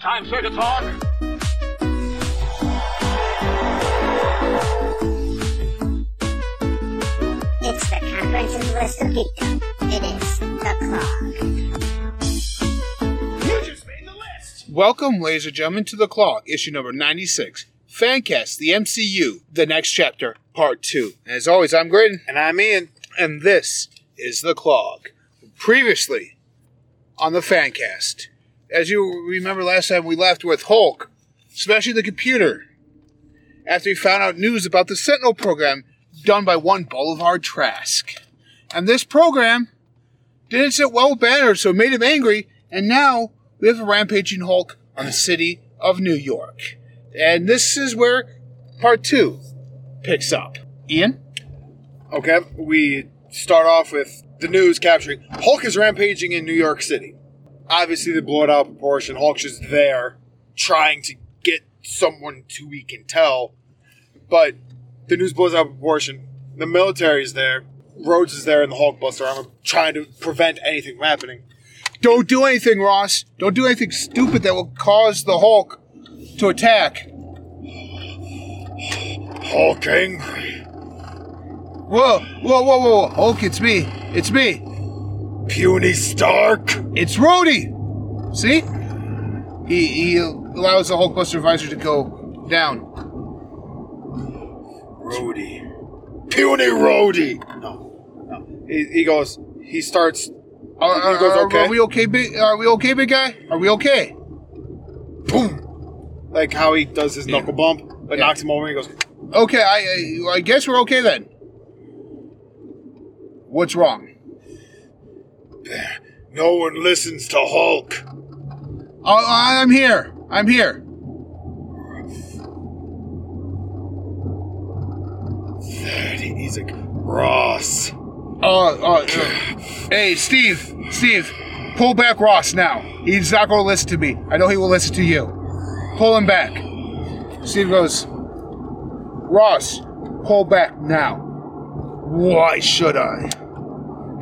Time, sir, to talk. It's the comprehensive list of detail. It is the clock. You just made the list. Welcome, ladies and gentlemen, to The Clog, issue number 96. Fancast, the MCU, the next chapter, part 2. As always, I'm Graydon, And I'm Ian. and this is The Clog. Previously on the Fancast, as you remember last time, we left with Hulk, smashing the computer after he found out news about the Sentinel program done by one Bolivar Trask. And this program didn't sit well with Banner, so it made him angry, and now we have a rampaging Hulk on the city of New York. And this is where part two picks up. Ian? Okay, we start off with the news capturing Hulk is rampaging in New York City. Obviously, they blow it out of proportion. Hulk's just there trying to get someone to we can tell, but the news blows out of proportion. The military is there. Rhodes is there in the Hulk Buster armor trying to prevent anything from happening. Don't do anything, Ross. Don't do anything stupid that will cause the Hulk to attack. Hulk angry. Whoa, whoa, whoa, whoa. Hulk, it's me. It's me. Puny Stark. It's Rhodey. See? He, he allows the Hulkbuster visor to go down. Rhodey. Puny Rhodey. No, no. He, he goes. He starts. Uh, are, He goes, are- okay. are we okay, big? Are we okay, big guy? Are we okay? Boom. Like how he does his knuckle bump, but Yeah. knocks him over. and He goes. Okay, I, I I guess we're okay then. What's wrong? No one listens to Hulk. Oh, I'm here. I'm here. He's like Ross. Uh, uh, uh, hey, Steve, Steve, pull back Ross now. He's not going to listen to me. I know he will listen to you. Pull him back. Steve goes, Ross, pull back now. Why should I?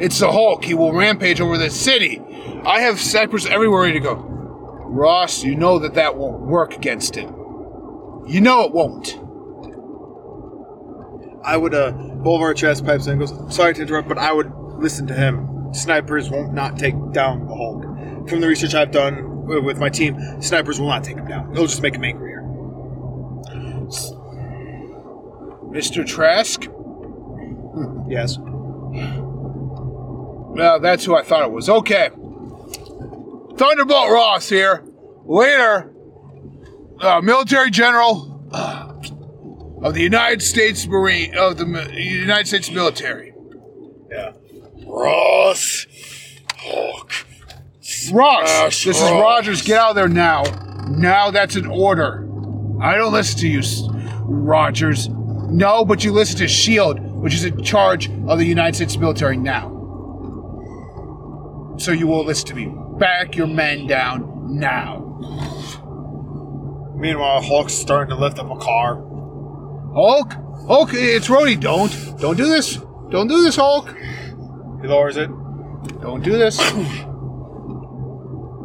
It's the Hulk. He will rampage over the city. I have snipers everywhere ready to go. Ross, you know that that won't work against him. You know it won't. I would uh Bolivar chest pipes and goes. Sorry to interrupt, but I would listen to him. Snipers won't not take down the Hulk. From the research I've done with my team, snipers will not take him down. They'll just make him angrier. Mr. Trask? Yes. Well, that's who I thought it was. Okay. Thunderbolt Ross here. Later, uh, military general uh, of the United States Marine of the United States military. Yeah. Ross. Hulk. Ross, Smash this is Rogers. Get out of there now. Now that's an order. I don't listen to you, Rogers. No, but you listen to Shield, which is in charge of the United States military now. So you will listen to me. Back your men down now. Meanwhile, Hulk's starting to lift up a car. Hulk, Hulk, it's Rhodey. Don't, don't do this. Don't do this, Hulk. He lowers it, Don't do this.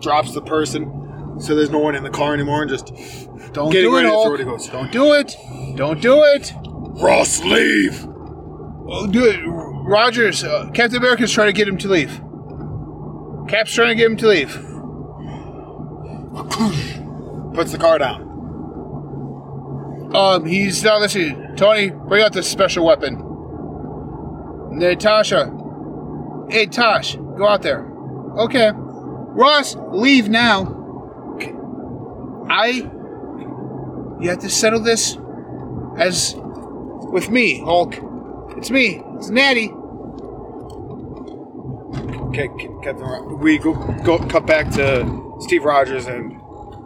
drops the person, so there's no one in the car anymore, and just Don't Getting do it, ready to Hulk. it, goes. Don't do it. Don't do it. Ross leave. Oh, do it. Rogers, uh, Captain America's trying to get him to leave. Cap's trying to get him to leave. Puts the car down. Um, he's not listening. Tony, bring out this special weapon. Natasha. Hey, Tosh, go out there. Okay. Ross, leave now. I. You have to settle this as with me, Hulk. It's me. It's Natty. Okay, Captain. Ro- We go, go cut back to Steve Rogers and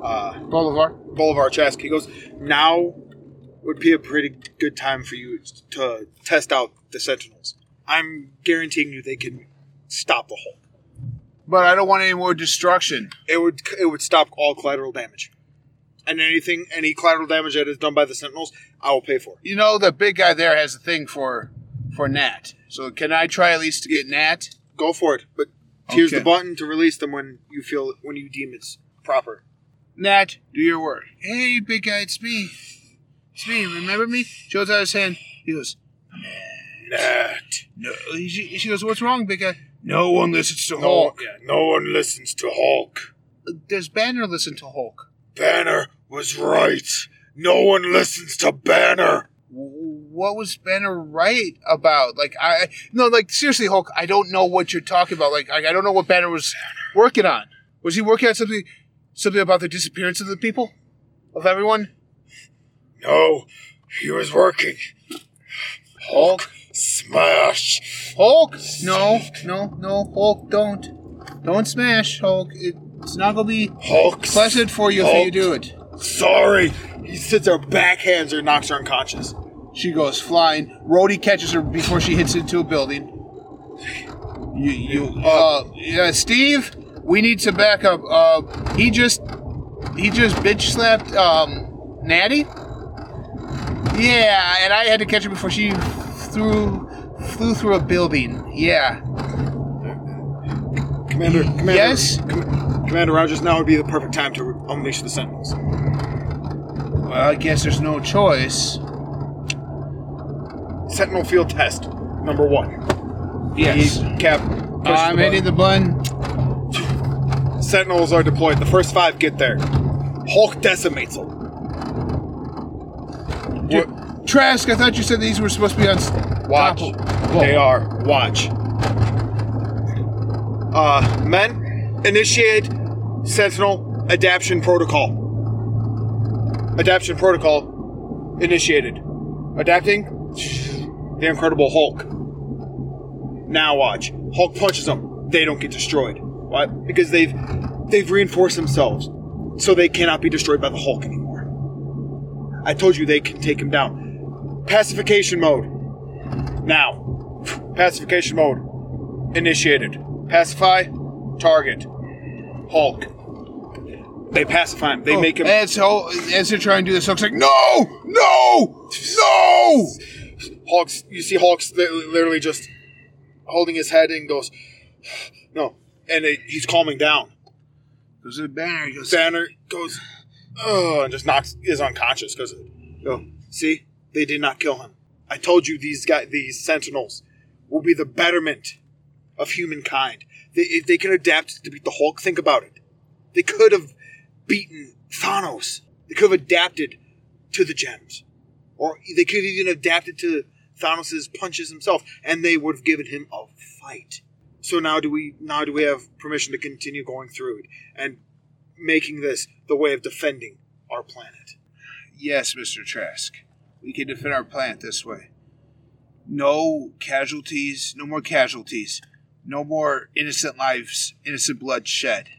uh, Bolivar. Bolivar Trask. He goes, "Now would be a pretty good time for you to test out the Sentinels. I'm guaranteeing you they can stop the Hulk. But I don't want any more destruction. It would it would stop all collateral damage, and anything any collateral damage that is done by the Sentinels, I will pay for. You know, the big guy there has a thing for for Nat. So can I try at least to get Nat? Go for it, but here's Okay. the button to release them when you feel when you deem it's proper. Nat, do your work. Hey, big guy, it's me. It's me. Remember me? Shows out his hand. He goes, Nat. no. She, she goes, what's wrong, big guy? No one listens to No, Hulk. yeah, no one listens to Hulk. Does Banner listen to Hulk? Banner was right. No one listens to Banner. What was Banner right about? Like, I no, like seriously, Hulk. I don't know what you're talking about. Like, I, I don't know what Banner was working on. Was he working on something, something about the disappearance of the people, of everyone? No, he was working. Hulk smash. Hulk? No, no, no, Hulk, don't. Don't smash, Hulk. It's not gonna be Hulk. pleasant for you if you do it. Sorry. He sits there, backhands her, knocks her unconscious. She goes flying. Rhodey catches her before she hits into a building. You, you, uh, yeah, Steve, we need some backup. Uh, he just, he just bitch slapped, um, Natty. Yeah, and I had to catch her before she threw, flew through a building. Yeah. Commander, Commander. Yes? Com- Commander Rogers, now would be the perfect time to unleash the Sentinels. Well, I guess there's no choice. Sentinel field test, number one. Yes. He- Cap. I'm hitting the button. Sentinels are deployed. The first five get there. Hulk decimates them. What? Trask, I thought you said these were supposed to be on. Watch. top of- Whoa. They are. Watch. Uh, men, initiate Sentinel adaptation protocol. Adaptation protocol initiated. Adapting the Incredible Hulk. Now watch. Hulk punches them. They don't get destroyed. Why? Because they've they've reinforced themselves, so they cannot be destroyed by the Hulk anymore. I told you they can take him down. Pacification mode. Now, pacification mode initiated. Pacify, target, Hulk. They pacify him. They Oh, make him. As, Hul- as they're trying to do this, Hulk's like, no, no, no. Hulk's. You see Hulk's literally just holding his head and goes, no, and it, he's calming down. Goes to the banner. He goes, Banner goes, oh, and just knocks is unconscious because, oh, see, they did not kill him. I told you these guys, these Sentinels, will be the betterment of humankind. They if they can adapt to beat the Hulk. Think about it. They could have beaten Thanos. They could have adapted to the gems, or they could have even adapted to Thanos' punches himself, and they would have given him a fight. So now do we now do we have permission to continue going through it and making this the way of defending our planet? yes, Mister Trask, we can defend our planet this way. No casualties. No more casualties. No more innocent lives, innocent blood shed.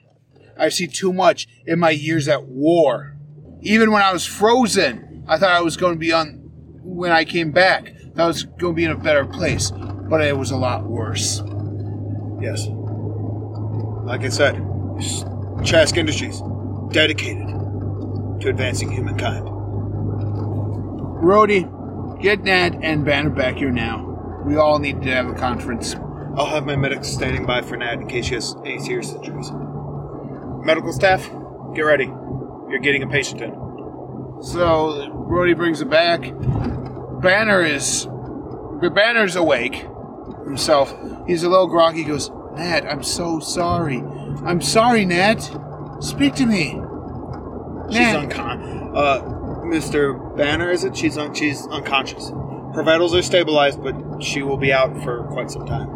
I've seen too much in my years at war. Even when I was frozen, I thought I was going to be on. When I came back, I was going to be in a better place, but it was a lot worse. Yes. Like I said, Trask Industries dedicated to advancing humankind. Rhodey, get Nat and Banner back here now. We all need to have a conference. I'll have my medics standing by for Nat in case she has any serious injuries. Medical staff, get ready. You're getting a patient in. So Rhodey brings it back. Banner is Banner's awake himself. He's a little groggy. He goes, Nat, I'm so sorry. I'm sorry, Nat. Speak to me. She's Nat. uncon. Uh, Mr. Banner, is it? She's un- she's unconscious. Her vitals are stabilized, but she will be out for quite some time.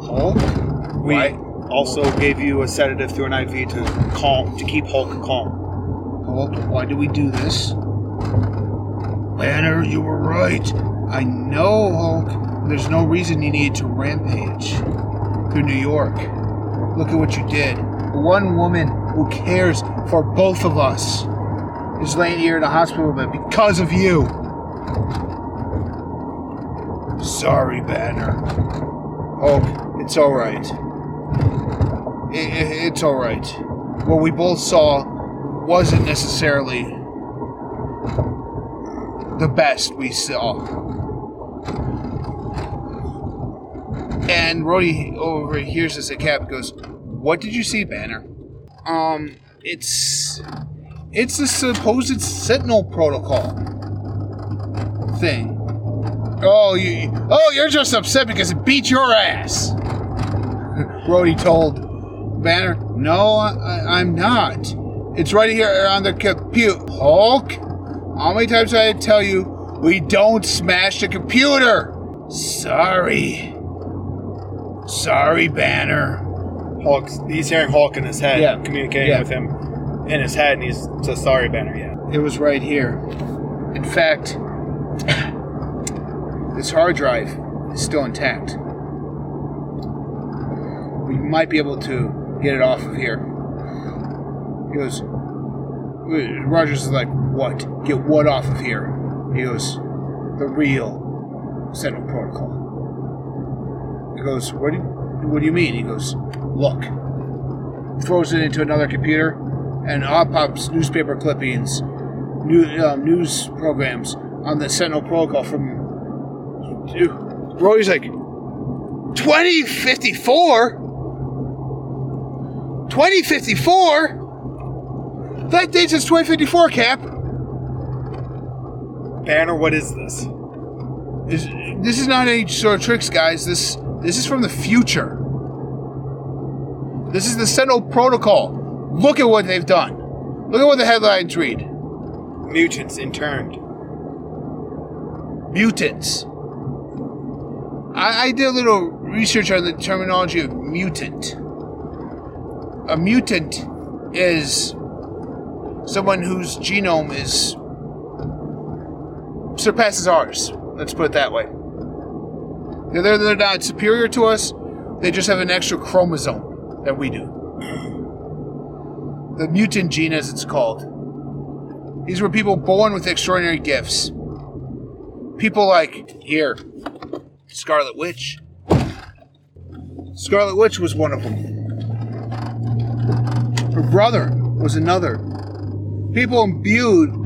Hulk? We Why? Also gave you a sedative through an IV to calm to keep Hulk calm. Hulk, why do we do this? Banner, you were right. I know, Hulk. There's no reason you need to rampage through New York. Look at what you did. One woman who cares for both of us is laying here in a hospital bed because of you. Sorry, Banner. Hulk, it's alright. I- I- it's alright. What we both saw wasn't necessarily the best we saw. And Rhodey over hears this at Cap goes, What did you see, Banner? Um, it's it's the supposed Sentinel protocol thing. Oh, you oh you're just upset because it beat your ass. Rhodey told Banner. No, I, I'm not. It's right here on the computer. Hulk, how many times did I tell you we don't smash the computer? Sorry. Sorry, Banner. Hulk, he's hearing Hulk in his head, Yeah. communicating Yeah. with him in his head, and he's so sorry, Banner. Yeah. It was right here. In fact, this hard drive is still intact. We might be able to get it off of here. He goes, Rogers is like, what? Get what off of here? He goes, the real Sentinel Protocol. He goes, what do you, what do you mean? He goes, look. Throws it into another computer, and up pops newspaper clippings, new, um, news programs on the Sentinel Protocol from. Dude, Rhodey's like, 2054? 2054? That date says 2054, Cap. Banner, what is this? This, this is not any sort of tricks, guys. This this is from the future. This is the Sentinel Protocol. Look at what they've done. Look at what the headlines read. Mutants interned. Mutants. I, I did a little research on the terminology of mutant. A mutant is someone whose genome is surpasses ours. Let's put it that way. They're, they're, not superior to us. They just have an extra chromosome that we do. The mutant gene, as it's called. These were people born with extraordinary gifts. People like here, Scarlet Witch. Scarlet Witch was one of them. Her brother was another. People imbued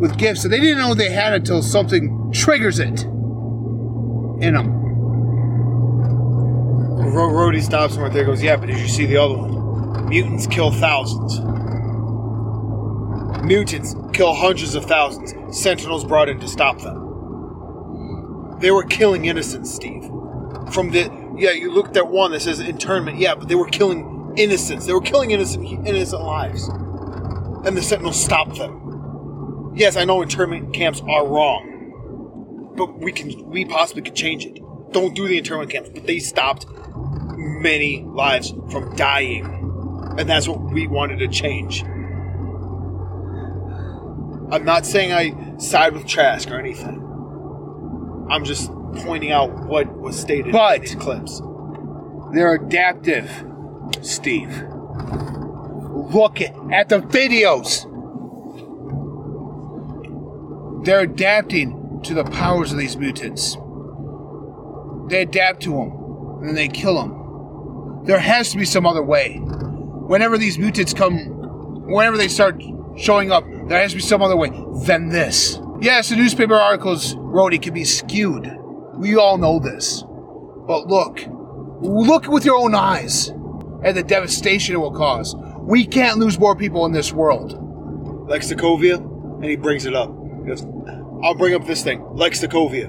with gifts that they didn't know they had until something triggers it in them. Ro- Rhodey stops him right there. Goes, yeah, but did you see the other one? Mutants kill thousands. Mutants kill hundreds of thousands. Sentinels brought in to stop them. They were killing innocents, Steve. From the yeah, you looked at one that says internment. Yeah, but they were killing innocents. They were killing innocent innocent lives, and the Sentinels stopped them. Yes, I know internment camps are wrong, but we can we possibly could change it. Don't do the internment camps, but they stopped many lives from dying, and that's what we wanted to change. I'm not saying I side with Trask or anything. I'm just pointing out what was stated But- in these clips. They're adaptive, Steve. Look at the videos. They're adapting to the powers of these mutants. They adapt to them, and then they kill them. There has to be some other way. Whenever these mutants come, whenever they start showing up, there has to be some other way than this. Yes, the newspaper articles, Rhodey, can be skewed. We all know this. But look, look with your own eyes at the devastation it will cause. We can't lose more people in this world. Lex Sokovia, and he brings it up. He goes, I'll bring up this thing. Lex Sokovia.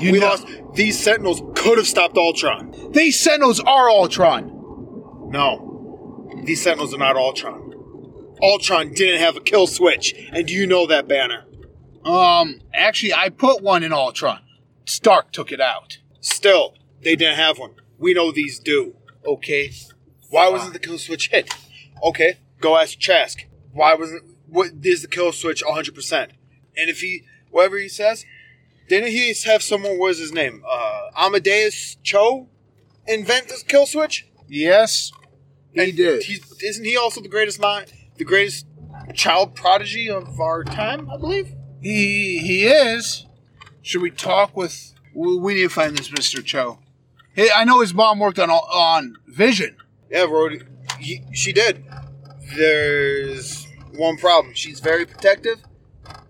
You we know- lost. These Sentinels could have stopped Ultron. These Sentinels are Ultron. No, these Sentinels are not Ultron. Ultron didn't have a kill switch, and do you know that banner. Um, actually, I put one in Ultron. Stark took it out. Still, they didn't have one. We know these do. Okay. Why wasn't the kill switch hit? Okay, go ask Chask. Why wasn't what is the kill switch 100%? And if he whatever he says, didn't he have someone what was his name? Uh Amadeus Cho invent this kill switch? Yes, he And did. Isn't he also the greatest mind, the greatest child prodigy of our time, I believe? He he is. Should we talk with? We we need to find this Mister Cho. Hey, I know his mom worked on on Vision. Yeah, Rhodey, he, she did. There's one problem. She's very protective,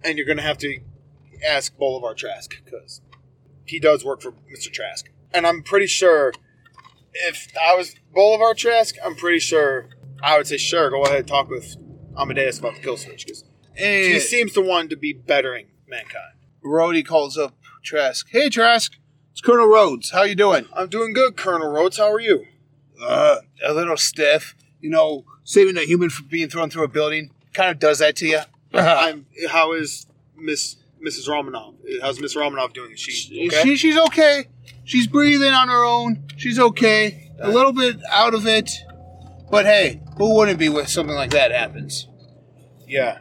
and you're going to have to ask Bolivar Trask because he does work for Mr. Trask. And I'm pretty sure if I was Bolivar Trask, I'm pretty sure I would say sure. Go ahead, and talk with Amadeus about the kill switch because Hey, he seems the one to be bettering mankind. Rhodey calls up Trask. Hey, Trask. It's Colonel Rhodes. How you doing? I'm doing good, Colonel Rhodes. How are you? Uh, a little stiff. You know, saving a human from being thrown through a building kind of does that to you. I'm. How is Miss Mrs. Romanov? How's Miss Romanov doing? Is she okay? She, she's okay. She's breathing on her own. She's okay. A little bit out of it. But hey, who wouldn't be when something like that happens? yeah.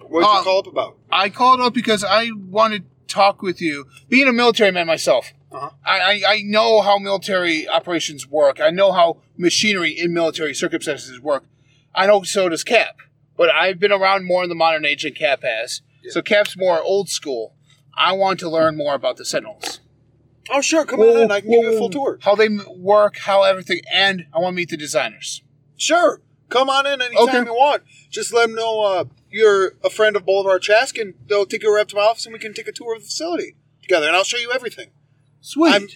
What did you Um, call up about? I called up because I want to talk with you. Being a military man myself, Uh-huh. I, I, know how military operations work. I know how machinery in military circumstances work. I know so does Cap. But I've been around more in the modern age than Cap has. So Cap's more old school. I want to learn more about the Sentinels. Oh, sure. Come on in. I can give you a full tour. How they work, how everything, and I want to meet the designers. Sure. Come on in anytime Okay. you want. Just let them know uh, you're a friend of Bolivar Trask, and they'll take you right up to my office, and we can take a tour of the facility together, and I'll show you everything. Sweet. I'm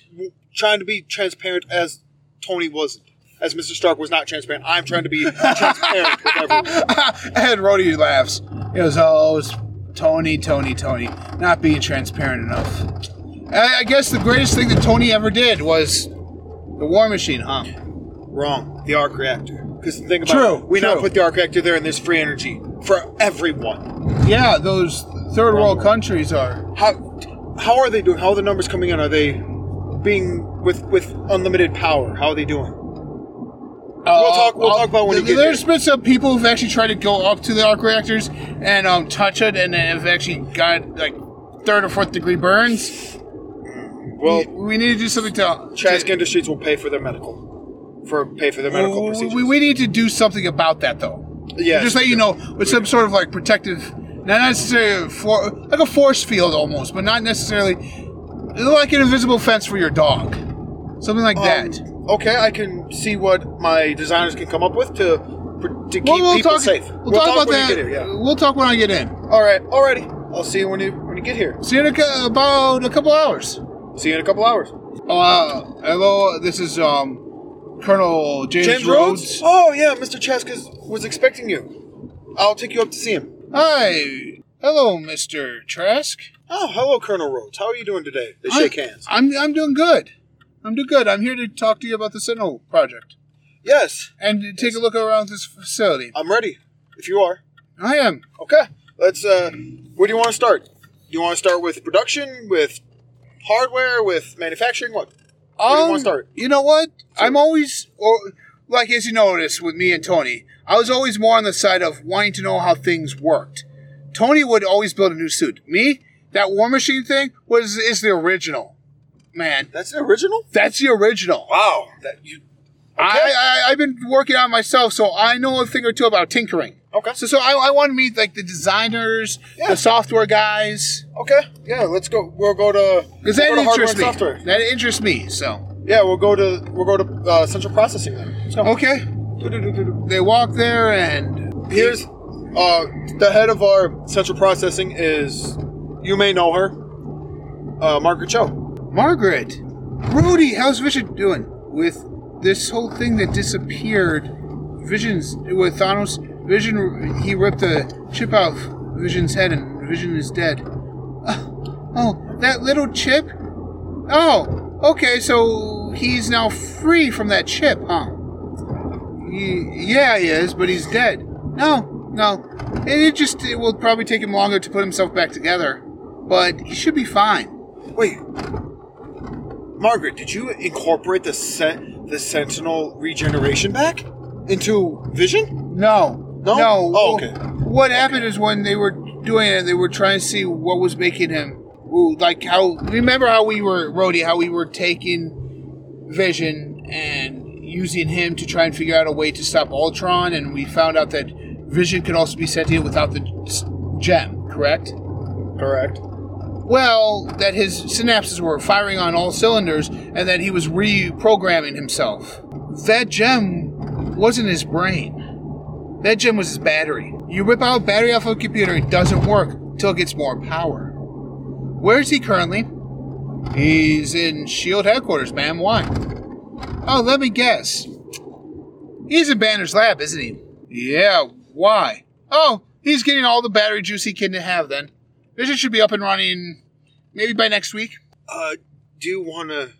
trying to be transparent as Tony wasn't. As Mr. Stark was not transparent, I'm trying to be transparent with everyone. and Rhodey laughs. He goes, "Oh, it's Tony, Tony, Tony, not being transparent enough." I, I guess the greatest thing that Tony ever did was the War Machine, huh? Wrong. The arc reactor. Because think about True, it. We now true. put the arc reactor there, and there's free energy for everyone. Yeah, those third world countries are. How how are they doing? How are the numbers coming in? Are they being with with unlimited power? How are they doing? We'll talk- we'll talk about when you get There's there. been some people who've actually tried to go up to the arc reactors and um, touch it, and have actually got like third or fourth degree burns. Well, we, we need to do something to. Trask to Industries will pay for their medical, for pay for their medical we, procedures. we, we need to do something about that, though. Yeah, just let you know with some sort of like protective, not necessarily for like a force field almost, but not necessarily like an invisible fence for your dog, something like that. Um, okay, I can see what my designers can come up with to to keep Well, we'll people talk, safe. We'll, talk, about when that. You get here, yeah. We'll talk when I get in. All right, alrighty. I'll see you when you when you get here. See you in a, about a couple hours. See you in a couple hours. Uh, hello, this is um Colonel James, James Rhodes. Rhodes? Oh yeah, Mr. Is, was expecting you. I'll take you up to see him. Hi, hello, Mister Trask. Oh, hello, Colonel Rhodes. How are you doing today? They I- shake hands. I'm I'm doing good. I'm doing good. I'm here to talk to you about the Sentinel project Yes, and to take a look around this facility. I'm ready. If you are. I am. Okay. Let's uh where do you want to start? Do you want to start with production, with hardware, with manufacturing? What? Where do you wanna start? Um, You know what? I'm always, or like as you notice with me and Tony, I was always more on the side of wanting to know how things worked. Tony would always build a new suit. Me, that War Machine thing was is the original. Man, That's the original? that's the original. Wow. That you I, I I've been working on it myself, so I know a thing or two about tinkering. Okay. So so I, I want to meet like the designers, Yeah. the software guys, Okay. Yeah, let's go. We'll go to because we'll that go to hardware interests me. software. That interests me. So Yeah, we'll go to we'll go to uh, central processing then. Okay, they walk there and Here's uh, the head of our central processing is you may know her, uh, Margaret Cho. Margaret, Rhodey, how's Vision doing with this whole thing that disappeared? Vision's with Thanos. Vision, he ripped the chip out of Vision's head, and Vision is dead. Oh, oh, that little chip. Oh, okay, so he's now free from that chip, huh? Ye- yeah, he is, but he's dead. No, no. It, just it will probably take him longer to put himself back together, but he should be fine. Wait, Margaret, did you incorporate the sen- the Sentinel regeneration back into Vision? No. No? No. Oh, okay. What happened is when they were doing it, they were trying to see what was making him. ooh, Like how. Remember how we were, Rhodey, how we were taking Vision and using him to try and figure out a way to stop Ultron, and we found out that Vision could also be sentient without the gem, correct? Correct. Well, that his synapses were firing on all cylinders and that he was reprogramming himself. That gem wasn't his brain. That gem was his battery. You rip out a battery off a computer, it doesn't work until it gets more power. Where is he currently? He's in SHIELD headquarters, ma'am. Why? Oh, let me guess. He's in Banner's lab, isn't he? Yeah, why? Oh, he's getting all the battery juice he can have then. Vision should be up and running maybe by next week. Uh, do you want to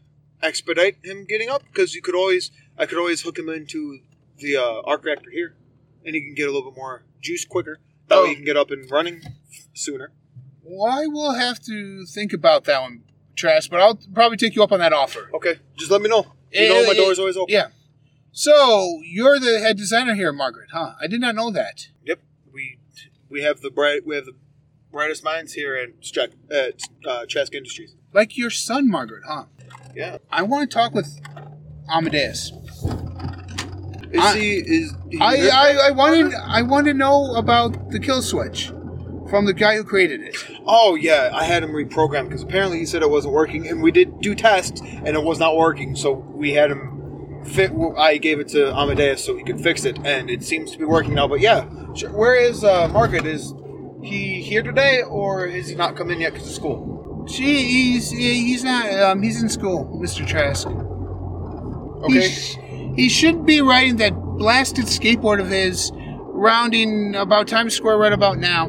expedite him getting up? Because you could always, I could always hook him into the uh, arc reactor here, and he can get a little bit more juice quicker. That Oh. way he can get up and running sooner. Well, I will have to think about that one, Trash, but I'll probably take you up on that offer. Okay, just let me know. You know Eh, my eh, door's always open. Yeah. So, you're the head designer here, Margaret, huh? I did not know that. Yep. We we have the bright we have the brightest minds here at Strack, at uh, Trask Industries. Like your son, Margaret, huh? Yeah. I want to talk with Amadeus. Is I- he is he I? I, I want to I want to know about the kill switch from the guy who created it. Oh yeah, I had him reprogrammed because apparently he said it wasn't working, and we did do tests and it was not working. So we had him fit. I gave it to Amadeus so he could fix it, and it seems to be working now. But yeah, sure. where is uh, Margaret? Is he here today, or is he not come in yet because of school? Gee, he's he's not um he's in school, Mr. Trask. He, Okay. sh- he should be riding that blasted skateboard of his, rounding about Times Square right about now,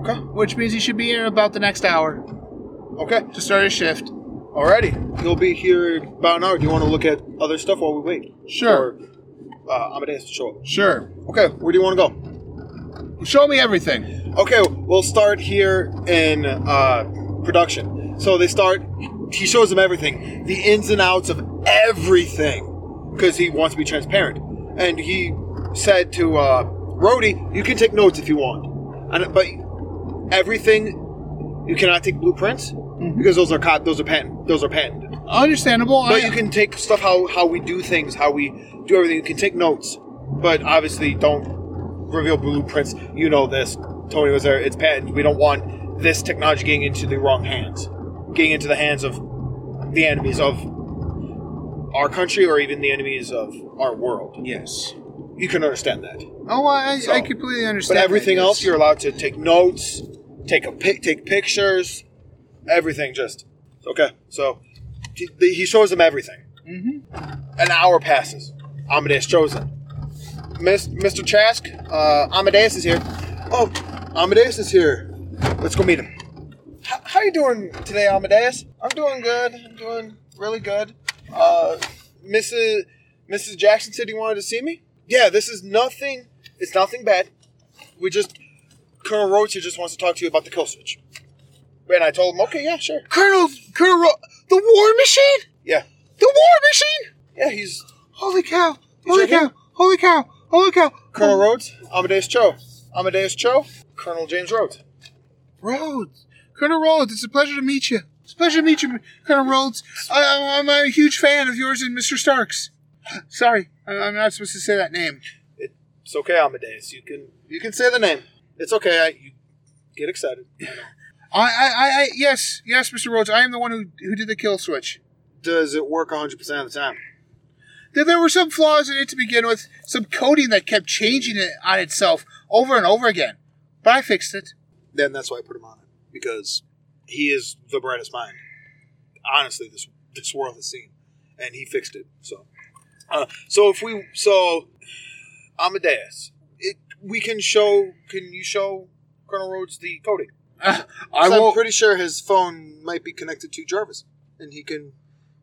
Okay. which means he should be here about the next hour Okay. to start his shift. Alrighty. He'll be here in about an hour. Do you want to look at other stuff while we wait? Sure. For, uh, Amadeus to show up. Sure. Okay. Where do you want to go? Show me everything. Okay, we'll start here in uh, production. So they start. He shows them everything, the ins and outs of everything, because he wants to be transparent. And he said to uh, Rhodey, "You can take notes if you want, and, but everything you cannot take blueprints mm-hmm. because those are cop, those are patent, those are patented. Understandable. But I- you can take stuff how how we do things, how we do everything. You can take notes, but obviously don't reveal blueprints. You know this. Tony was there. It's patent. We don't want this technology getting into the wrong hands, getting into the hands of the enemies of our country or even the enemies of our world. Yes. You can understand that. Oh, I, So- I completely understand. But everything that, else, you're allowed to take notes, take a pic, take pictures, everything. Just okay. So he, he shows them everything. Mm-hmm. An hour passes. Amadeus chosen. Miss, Mr. Trask, uh, Amadeus is here. Oh, Amadeus is here. Let's go meet him. H- how you doing today, Amadeus? I'm doing good. I'm doing really good. Uh, Mrs. Mrs. Jackson said you wanted to see me. Yeah, this is nothing. It's nothing bad. We just Colonel Rhodes here just wants to talk to you about the kill switch. And I told him, okay, yeah, sure. Colonel Colonel Ro- the War Machine, Yeah, the War Machine. yeah, he's Holy cow! Holy right cow! here. Holy cow! Holy cow! Colonel Rhodes, Amadeus Cho, Amadeus Cho, Colonel James Rhodes. Rhodes, Colonel Rhodes, it's a pleasure to meet you. It's a pleasure to meet you, Colonel Rhodes. I, I'm a huge fan of yours and Mr. Stark's. Sorry, I- I'm not supposed to say that name. It's okay, Amadeus. You can you can say the name. It's okay. I, you get excited. I. I, I, I, yes, yes, Mr. Rhodes. I am the one who who did the kill switch. Does it work 100% of the time? There, there were some flaws in it to begin with, some coding that kept changing it on itself over and over again. But I fixed it. Then that's why I put him on it because he is the brightest mind. Honestly, this this world has seen, and he fixed it. So, uh, so if we so Amadeus, it, we can show. Can you show Colonel Rhodes the coding? I I am pretty sure his phone might be connected to Jarvis, and he can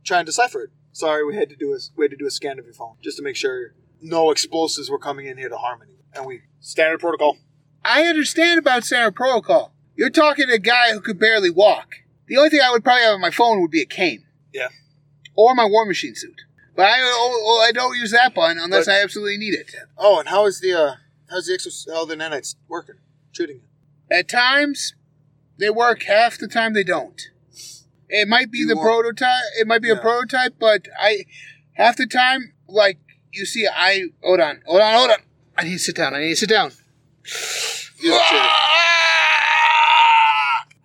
try and decipher it. Sorry, we had to do a we had to do a scan of your phone just to make sure no explosives were coming in here to harm anyone. And we standard protocol. I understand about standard Protocol. You're talking to a guy who could barely walk. The only thing I would probably have on my phone would be a cane. Yeah. Or my War Machine suit. But I, oh, oh, I don't use that button unless But- I absolutely need it. Oh, and how is the uh how's the exos are the nanites working? Shooting it. At times, they work. Half the time, they don't. It might be You the prototype. It might be a Yeah. prototype, but I half the time, like you see, I hold on, hold on, hold on. I need to sit down. I need to sit down. You should-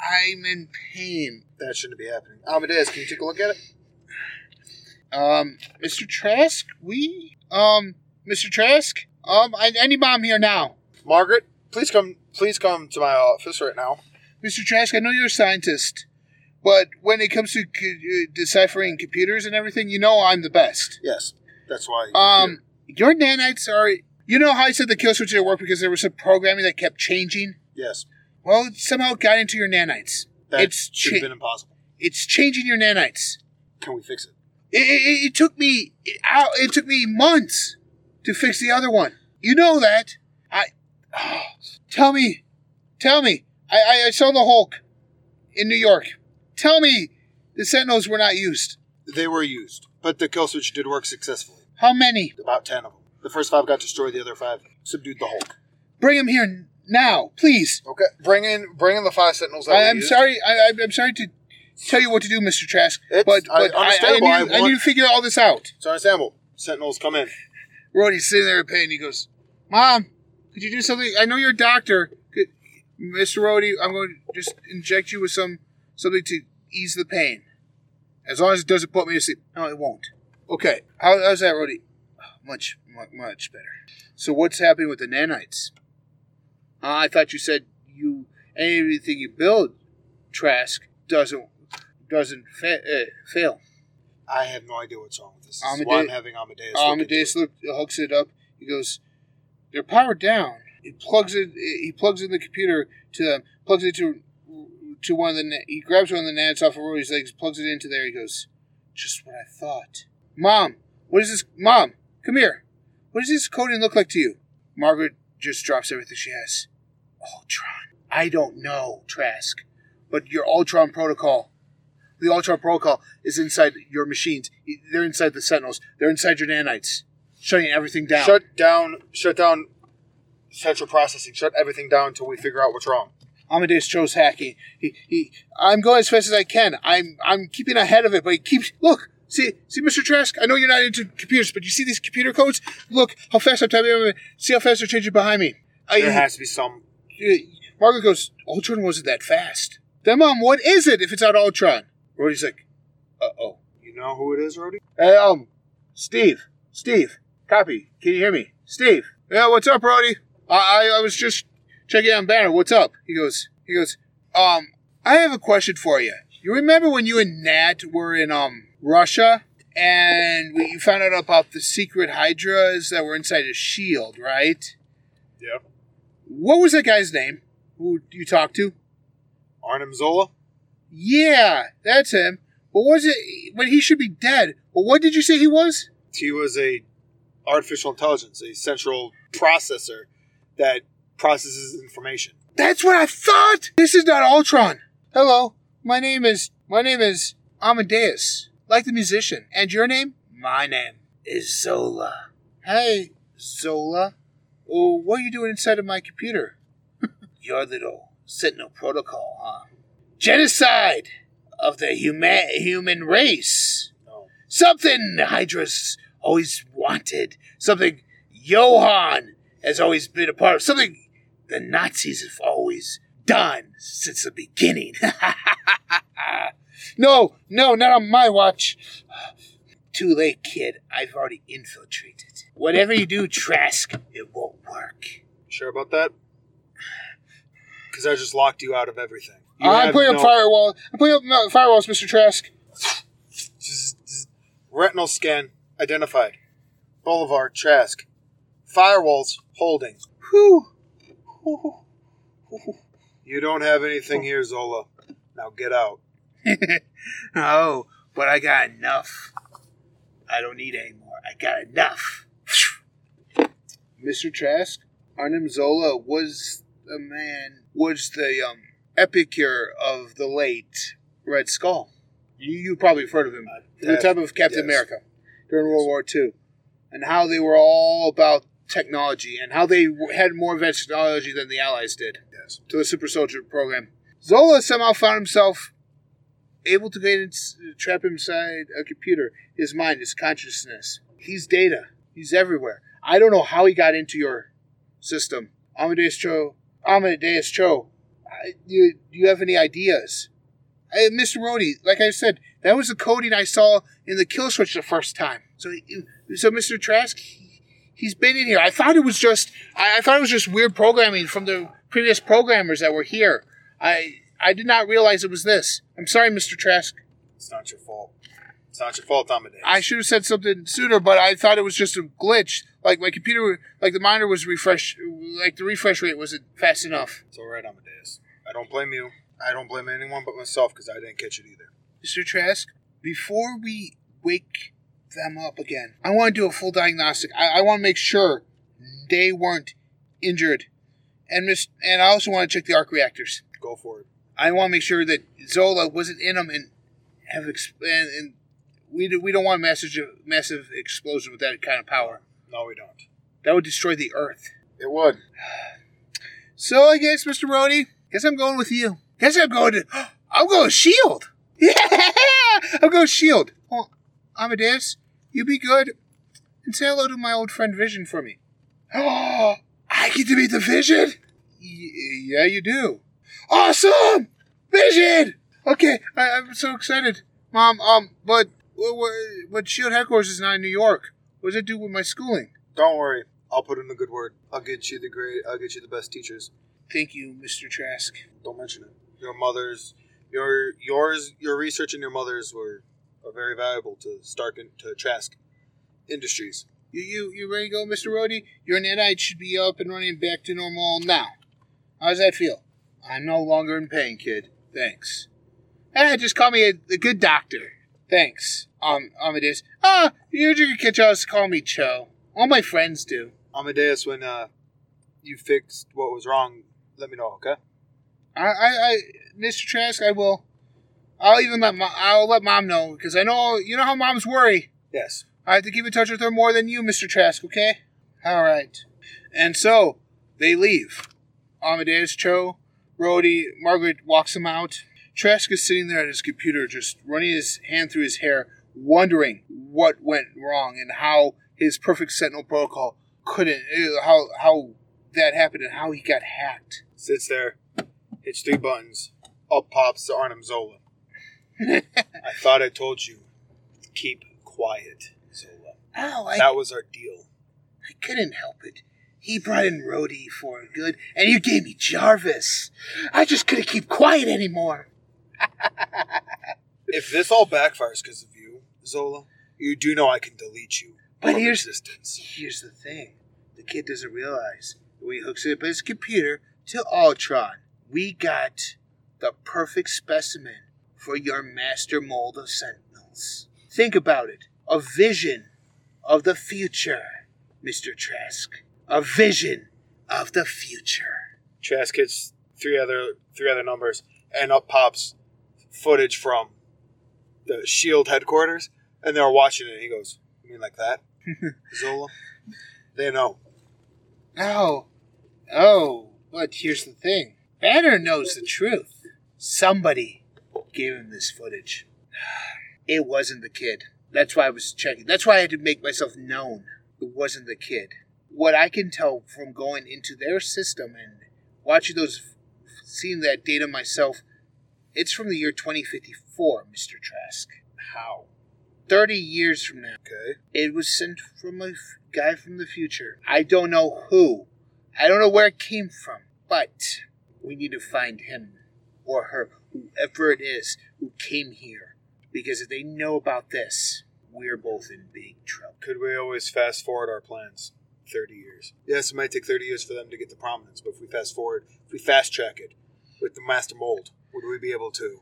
I'm in pain. that shouldn't be happening. Amadeus, can you take a look at it? Um, Mr. Trask, we, um, Mr. Trask, um, I mom here now. Margaret, please come please come to my office right now. Mr. Trask, I know you're a scientist, but when it comes to co- uh, deciphering computers and everything, you know I'm the best. Yes. That's why Um, your nanites are You know how I said the kill switch didn't work because there was some programming that kept changing? Yes. Well, it somehow got into your nanites. That It's should have cha- been impossible. It's changing your nanites. Can we fix it? It, it, it took me it, it took me months to fix the other one. You know that. I tell me, tell me. I, I, I saw the Hulk in New York. Tell me the Sentinels were not used. They were used, but the kill switch did work successfully. How many? About ten of them. The first five got destroyed. The other five subdued the Hulk. Bring them here now, please. Okay, bring in bring in the five sentinels. That I, I'm used. sorry. I, I'm- I'm sorry to tell you what to do, Mister Trask. It's- but I- but I, I, understandable. need, I I need to figure all this out. It's understandable. Sentinels come in. Rhodey's sitting there in pain. He goes, "Mom, could you do something? I know you're a doctor, could, Mr. Rhodey. I'm going to just inject you with some something to ease the pain, as long as it doesn't put me to sleep. No, it won't. Okay, How, how's that, Rhodey? Much, much, much better. So what's happening with the nanites? Uh, I thought you said you anything you build, Trask doesn't doesn't fa- uh, fail. I have no idea what's wrong with this. This is why I'm having Amadeus. look Amadeus look, hooks it up. He goes, "They're powered down." He plugs it. He plugs in the computer to them. Plugs it to to one of the. He grabs one of the nans off of Rhodey's legs. Plugs it into there. He goes, "Just what I thought." Mom, what is this? Mom, come here. What does this coding look like to you? Margaret just drops everything she has. Ultron. I don't know, Trask, but your Ultron protocol the Ultron protocol is inside your machines. They're inside the Sentinels. They're inside your nanites, shutting everything down. Shut down. Shut down. Central processing. Shut everything down until we figure out what's wrong. Amadeus Cho's hacking. He, he, I'm going as fast as I can. I'm, I'm keeping ahead of it, but he keeps. Look, see, see, Mr. Trask. I know you're not into computers, but you see these computer codes. Look how fast I'm typing. See how fast they're changing behind me. I, There has to be some. Margaret goes, Ultron wasn't that fast. Then, Mom, what is it if it's not Ultron? Rhodey's like, uh oh. You know who it is, Rhodey? Hey, um, Steve, Steve, copy. Can you hear me? Steve. Yeah, what's up, Rhodey? I, I, I was just checking on Banner. What's up? He goes, he goes, um, I have a question for you. You remember when you and Nat were in, um, Russia? And we, you found out about the secret Hydras that were inside a shield, right? Yep. What was that guy's name? Who you talked to? Arnim Zola. Yeah, that's him. But was it? But he should be dead. But what did you say he was? He was a artificial intelligence, a central processor that processes information. That's what I thought. This is not Ultron. Hello, my name is my name is Amadeus, like the musician. And your name? My name is Zola. Hey, Zola. Oh, what are you doing inside of my computer? your little Sentinel protocol, huh? Genocide of the human human race. No. Something Hydra's always wanted. Something Johann has always been a part of. Something the Nazis have always done since the beginning. no, no, not on my watch. Too late, kid. I've already infiltrated. Whatever you do, Trask, it won't work. Sure about that? Because I just locked you out of everything. You I'm putting no- up firewall. I'm putting up no, firewalls, Mr. Trask. Retinal scan identified. Bolivar Trask. Firewalls holding. Whew. You don't have anything here, Zola. Now get out. oh, but I got enough. I don't need any more. I got enough. Mr. Trask, Arnim Zola was the man, was the um, epicure of the late Red Skull. You, you probably have heard of him. From the type of Captain yes. America during World War II. And how they were all about technology and how they had more advanced technology than the Allies did Yes. to the super soldier program. Zola somehow found himself able to get in, trap inside a computer. His mind, his consciousness. He's data. He's everywhere. I don't know how he got into your system. Amadeus Cho. Amadeus Cho. I, do, do you have any ideas? Hey, Mr. Rhodey, like I said, that was the coding I saw in the kill switch the first time. So, so Mr. Trask, he, he's been in here. I thought it was just, I, I thought it was just weird programming from the previous programmers that were here. I, I did not realize it was this. I'm sorry, Mr. Trask. It's not your fault. It's not your fault, Amadeus. I should have said something sooner, but I thought it was just a glitch. Like my computer, like the monitor was refresh, like the refresh rate wasn't fast enough. It's all right, Amadeus. I don't blame you. I don't blame anyone but myself because I didn't catch it either. Mr. Trask, before we wake them up again, I want to do a full diagnostic. I, I want to make sure they weren't injured, and miss, and I also want to check the arc reactors. Go for it. I want to make sure that Zola wasn't in them and have exp- and, and we do, we don't want massive massive explosion with that kind of power. No, we don't. That would destroy the Earth. It would. So I guess, Mr. Rhodey, guess I'm going with you. Guess I'm going to. I'm going with Shield. Yeah, I'm going with Shield. Well, Amadeus, you be good and say hello to my old friend Vision for me. Oh, I get to meet the Vision. Y- yeah, you do. Awesome, Vision. Okay, I, I'm so excited, Mom. Um, but what, what, but Shield headquarters is not in New York. What does it do with my schooling? Don't worry. I'll put in a good word. I'll get you the great. I'll get you the best teachers. Thank you, Mr. Trask. Don't mention it. Your mother's, your yours, your research and your mother's were are very valuable to Stark and to Trask Industries. You you you ready to go, Mr. Rhodey? Your nanite should be up and running back to normal now. How does that feel? I'm no longer in pain, kid. Thanks. Eh, just call me a, a good doctor. Thanks, um, Amadeus. Ah, you can catch us call me Cho. All my friends do. Amadeus, when uh, you fixed what was wrong, let me know, okay? I, I, I Mr. Trask, I will. I'll even let mom, I'll let mom know because I know you know how moms worry. Yes. I have to keep in touch with her more than you, Mr. Trask, okay? All right. And so they leave. Amadeus, Cho, Rhodey, Margaret walks them out. Trask is sitting there at his computer, just running his hand through his hair, wondering what went wrong and how his perfect Sentinel protocol couldn't, how how that happened and how he got hacked. Sits there, hits three buttons. Up pops the Arnim Zola. I thought I told you. Keep quiet, Zola. Oh, I, That was our deal. I couldn't help it. He brought in Rhodey for good, and you gave me Jarvis. I just couldn't keep quiet anymore. If this all backfires because of you, Zola, you do know I can delete you But from here's- existence. Here's the thing the kid doesn't realize that when he hooks it up his computer to Ultron, we got the perfect specimen for your master mold of Sentinels. Think about it a vision of the future, Mr. Trask. A vision of the future. Trask hits three other three other numbers, and up pops footage from the Shield headquarters, and they're watching it. And he goes, "You mean like that, Zola?" They know. Oh, oh, but here's the thing Banner knows the truth. Somebody gave him this footage. It wasn't the kid. That's why I was checking. That's why I had to make myself known. It wasn't the kid. What I can tell from going into their system and watching those, seeing that data myself, it's from the year 2054, Mr. Trask. How? 30 years from now. Okay. It was sent from a f- guy from the future. I don't know who. I don't know where it came from. But we need to find him or her, whoever it is who came here. Because if they know about this, we're both in big trouble. Could we always fast forward our plans? 30 years. Yes, it might take 30 years for them to get to prominence, but if we fast forward, if we fast track it with the master mold, would we be able to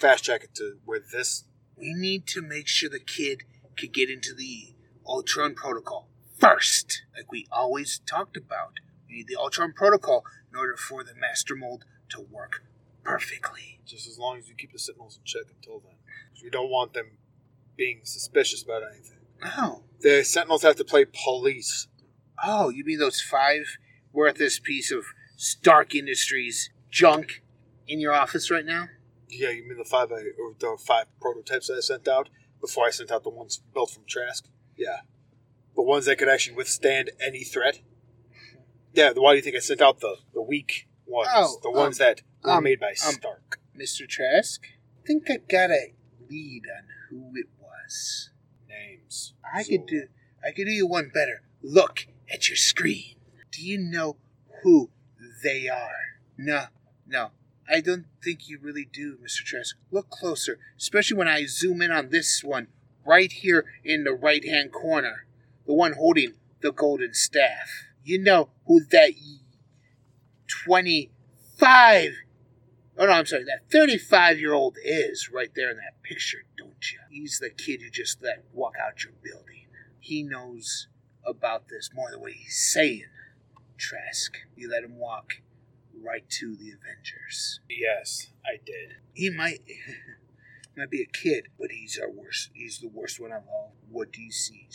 fast track it to where this We need to make sure the kid could get into the Ultron Protocol first, like we always talked about. We need the Ultron Protocol in order for the Master Mold to work perfectly. just as long as you keep the sentinels in check until then. we don't want them being suspicious about anything. Oh, The sentinels have to play police. oh, you mean those five worthless piece of Stark Industries junk in your office right now? Yeah, you mean the five I, or the five prototypes that I sent out before I sent out the ones built from Trask? Yeah, the ones that could actually withstand any threat. Yeah, why do you think I sent out the the weak ones? Oh, the ones um, that were um, made by um, Stark. Mr. Trask? I think I got a lead on who it was. Names. I So- could do I could do you one better. Look at your screen. Do you know who they are? No, no. I don't think you really do, Mr. Trask. Look closer, especially when I zoom in on this one, right here in the right hand corner. The one holding the golden staff. You know who that 25 Oh no, I'm sorry. That 35 year old is right there in that picture, don't you? He's the kid you just let walk out your building. He knows about this more than what he's saying. Trask, you let him walk right to the Avengers. Yes, I did. He might might be a kid, but he's our worst. He's the worst one of all. What do you see,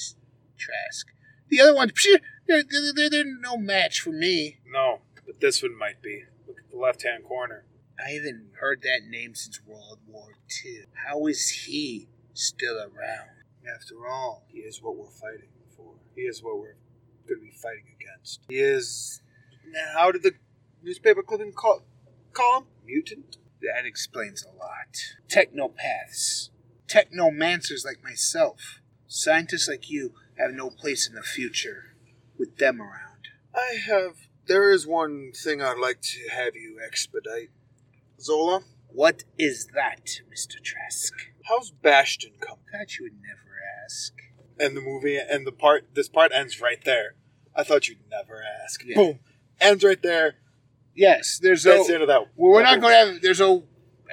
Trask? The other ones, psh, they're, they're, they're, they're no match for me. No, but this one might be. Look at the left hand corner. I haven't heard that name since World War II. How is he still around? After all, He is what we're fighting for. He is what we're going to be fighting against. He is. How did the newspaper clipping call, call? Mutant? that explains a lot. Technopaths, technomancers like myself, scientists like you have no place in the future with them around. I have. There is one thing I'd like to have you expedite. Zola, What is that, Mr. Trask? how's Bastion come? Thought you would never ask. And the movie and the part. This part ends right there. I thought you'd never ask. Yeah. Boom. Ends right there. Yes, there's no. That's the end of that. Well, we're not going to have. There's no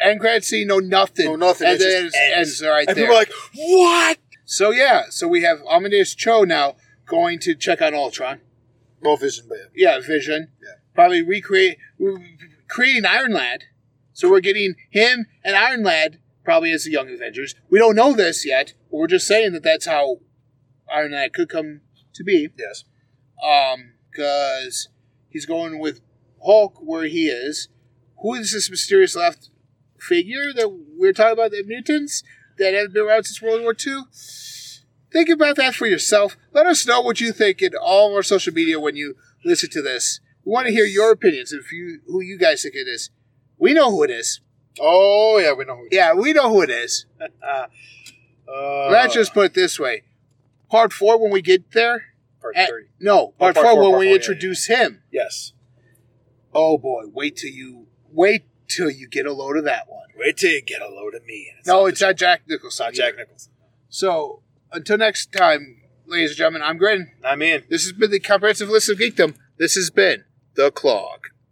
end credit scene, no nothing. No nothing, And it then just ends. ends right and there. people are like, what? so yeah, so we have Amadeus Cho now going to check on Ultron. No vision, but Yeah, Vision. Yeah. Probably recreate, re- creating Iron Lad. So we're getting him and Iron Lad probably as the Young Avengers. We don't know this yet, but we're just saying that that's how Iron Lad could come to be. yes. Um, because he's going with Hulk where he is. Who is this mysterious left figure that we're talking about? The mutants that have been around since World War II. Think about that for yourself. Let us know what you think in all of our social media when you listen to this. We want to hear your opinions of you, who you guys think it is. We know who it is. Oh yeah, we know who. Yeah, we know who it is. Uh, Let's just put it this way: Part four, when we get there. part at- three. no, part, part four, four, when part we four, yeah, introduce him. Yes. Oh boy, wait till you wait till you get a load of that one. Wait till you get a load of me. And No, not it's not Jack Nicholson. not Jack. Nicholson. So until next time, ladies and gentlemen, I'm Grin. I mean. This has been the comprehensive list of geekdom. This has been the Clog.